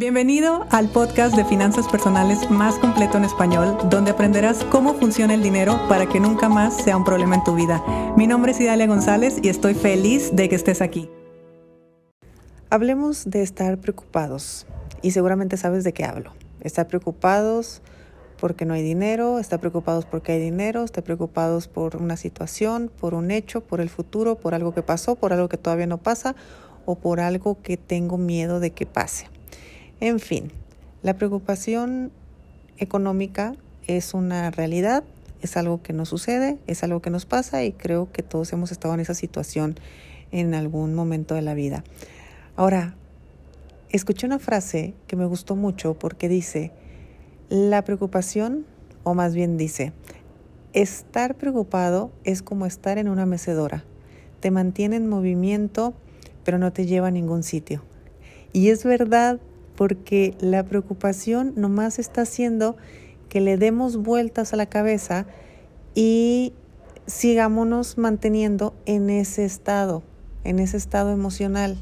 Bienvenido al podcast de finanzas personales más completo en español, donde aprenderás cómo funciona el dinero para que nunca más sea un problema en tu vida. Mi nombre es Idalia González y estoy feliz de que estés aquí. Hablemos de estar preocupados y seguramente sabes de qué hablo. Estar preocupados porque no hay dinero, estar preocupados porque hay dinero, estar preocupados por una situación, por un hecho, por el futuro, por algo que pasó, por algo que todavía no pasa o por algo que tengo miedo de que pase. En fin, la preocupación económica es una realidad, es algo que nos sucede, es algo que nos pasa y creo que todos hemos estado en esa situación en algún momento de la vida. Ahora, escuché una frase que me gustó mucho porque dice, la preocupación, o más bien dice, estar preocupado es como estar en una mecedora. Te mantiene en movimiento, pero no te lleva a ningún sitio. Y es verdad porque la preocupación nomás está haciendo que le demos vueltas a la cabeza y sigámonos manteniendo en ese estado, en ese estado emocional.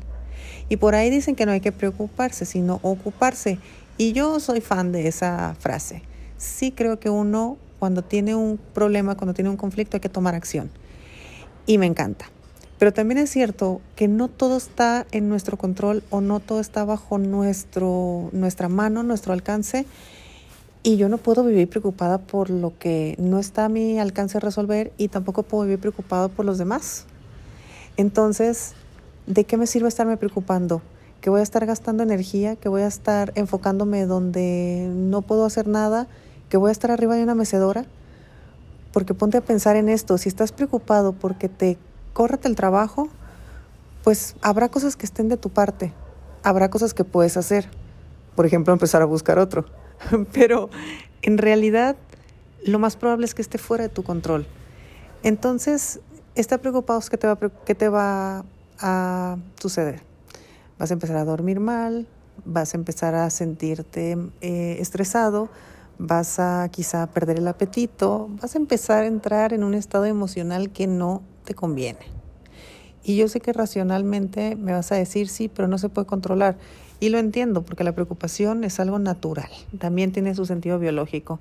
Y por ahí dicen que no hay que preocuparse, sino ocuparse. Y yo soy fan de esa frase. Sí creo que uno cuando tiene un problema, cuando tiene un conflicto, hay que tomar acción. Y me encanta. Pero también es cierto que no todo está en nuestro control o no todo está bajo nuestro, nuestra mano, nuestro alcance. Y yo no puedo vivir preocupada por lo que no está a mi alcance resolver y tampoco puedo vivir preocupada por los demás. Entonces, ¿de qué me sirve estarme preocupando? Que voy a estar gastando energía, que voy a estar enfocándome donde no puedo hacer nada, que voy a estar arriba de una mecedora. Porque ponte a pensar en esto, si estás preocupado porque te córrete el trabajo, pues habrá cosas que estén de tu parte, habrá cosas que puedes hacer, por ejemplo, empezar a buscar otro, pero en realidad lo más probable es que esté fuera de tu control. Entonces, está preocupado que te va, que te va a suceder. Vas a empezar a dormir mal, vas a empezar a sentirte eh, estresado, vas a quizá perder el apetito, vas a empezar a entrar en un estado emocional que no te conviene. Y yo sé que racionalmente me vas a decir sí, pero no se puede controlar. Y lo entiendo, porque la preocupación es algo natural, también tiene su sentido biológico.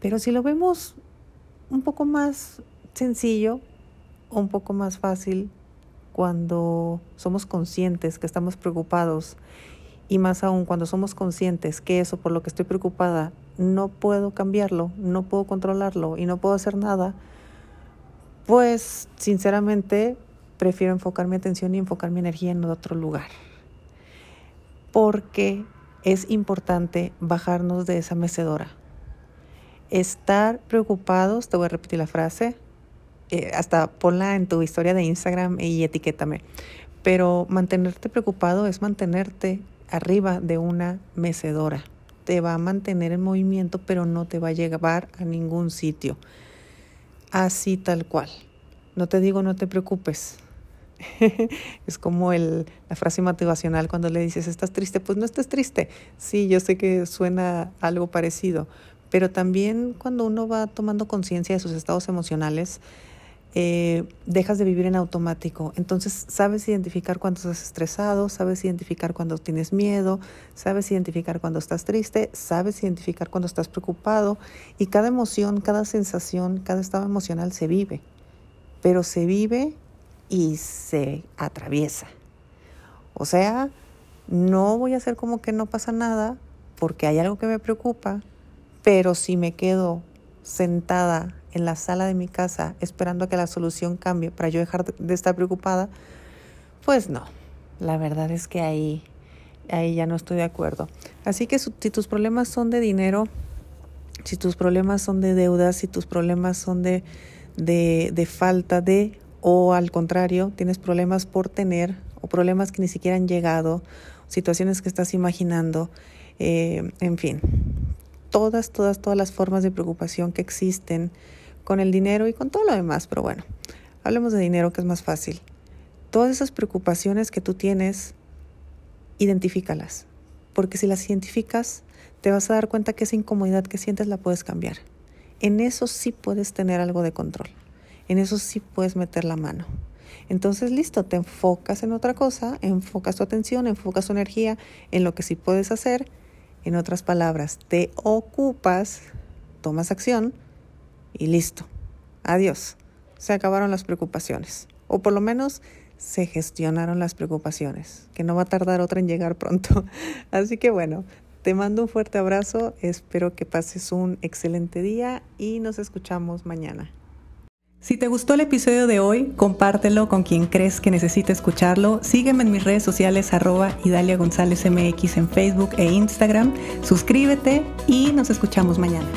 Pero si lo vemos un poco más sencillo, un poco más fácil, cuando somos conscientes que estamos preocupados y más aún cuando somos conscientes que eso por lo que estoy preocupada no puedo cambiarlo, no puedo controlarlo y no puedo hacer nada, pues sinceramente prefiero enfocar mi atención y enfocar mi energía en otro lugar. Porque es importante bajarnos de esa mecedora. Estar preocupados, te voy a repetir la frase, eh, hasta ponla en tu historia de Instagram y etiquétame. Pero mantenerte preocupado es mantenerte arriba de una mecedora. Te va a mantener en movimiento, pero no te va a llevar a ningún sitio así tal cual. No te digo no te preocupes. es como el, la frase motivacional cuando le dices, ¿estás triste? Pues no estás triste. Sí, yo sé que suena algo parecido, pero también cuando uno va tomando conciencia de sus estados emocionales, eh, dejas de vivir en automático. Entonces sabes identificar cuando estás estresado, sabes identificar cuando tienes miedo, sabes identificar cuando estás triste, sabes identificar cuando estás preocupado y cada emoción, cada sensación, cada estado emocional se vive, pero se vive y se atraviesa. O sea, no voy a hacer como que no pasa nada porque hay algo que me preocupa, pero si me quedo sentada en la sala de mi casa esperando a que la solución cambie para yo dejar de estar preocupada, pues no, la verdad es que ahí, ahí ya no estoy de acuerdo. Así que si tus problemas son de dinero, si tus problemas son de deudas, si tus problemas son de, de, de falta de, o al contrario, tienes problemas por tener, o problemas que ni siquiera han llegado, situaciones que estás imaginando, eh, en fin, todas, todas, todas las formas de preocupación que existen con el dinero y con todo lo demás, pero bueno, hablemos de dinero que es más fácil. Todas esas preocupaciones que tú tienes, identifícalas, porque si las identificas, te vas a dar cuenta que esa incomodidad que sientes la puedes cambiar. En eso sí puedes tener algo de control, en eso sí puedes meter la mano. Entonces, listo, te enfocas en otra cosa, enfocas tu atención, enfocas tu energía en lo que sí puedes hacer. En otras palabras, te ocupas, tomas acción y listo. Adiós. Se acabaron las preocupaciones. O por lo menos se gestionaron las preocupaciones, que no va a tardar otra en llegar pronto. Así que bueno, te mando un fuerte abrazo, espero que pases un excelente día y nos escuchamos mañana. Si te gustó el episodio de hoy, compártelo con quien crees que necesite escucharlo. Sígueme en mis redes sociales arroba Idalia González MX en Facebook e Instagram. Suscríbete y nos escuchamos mañana.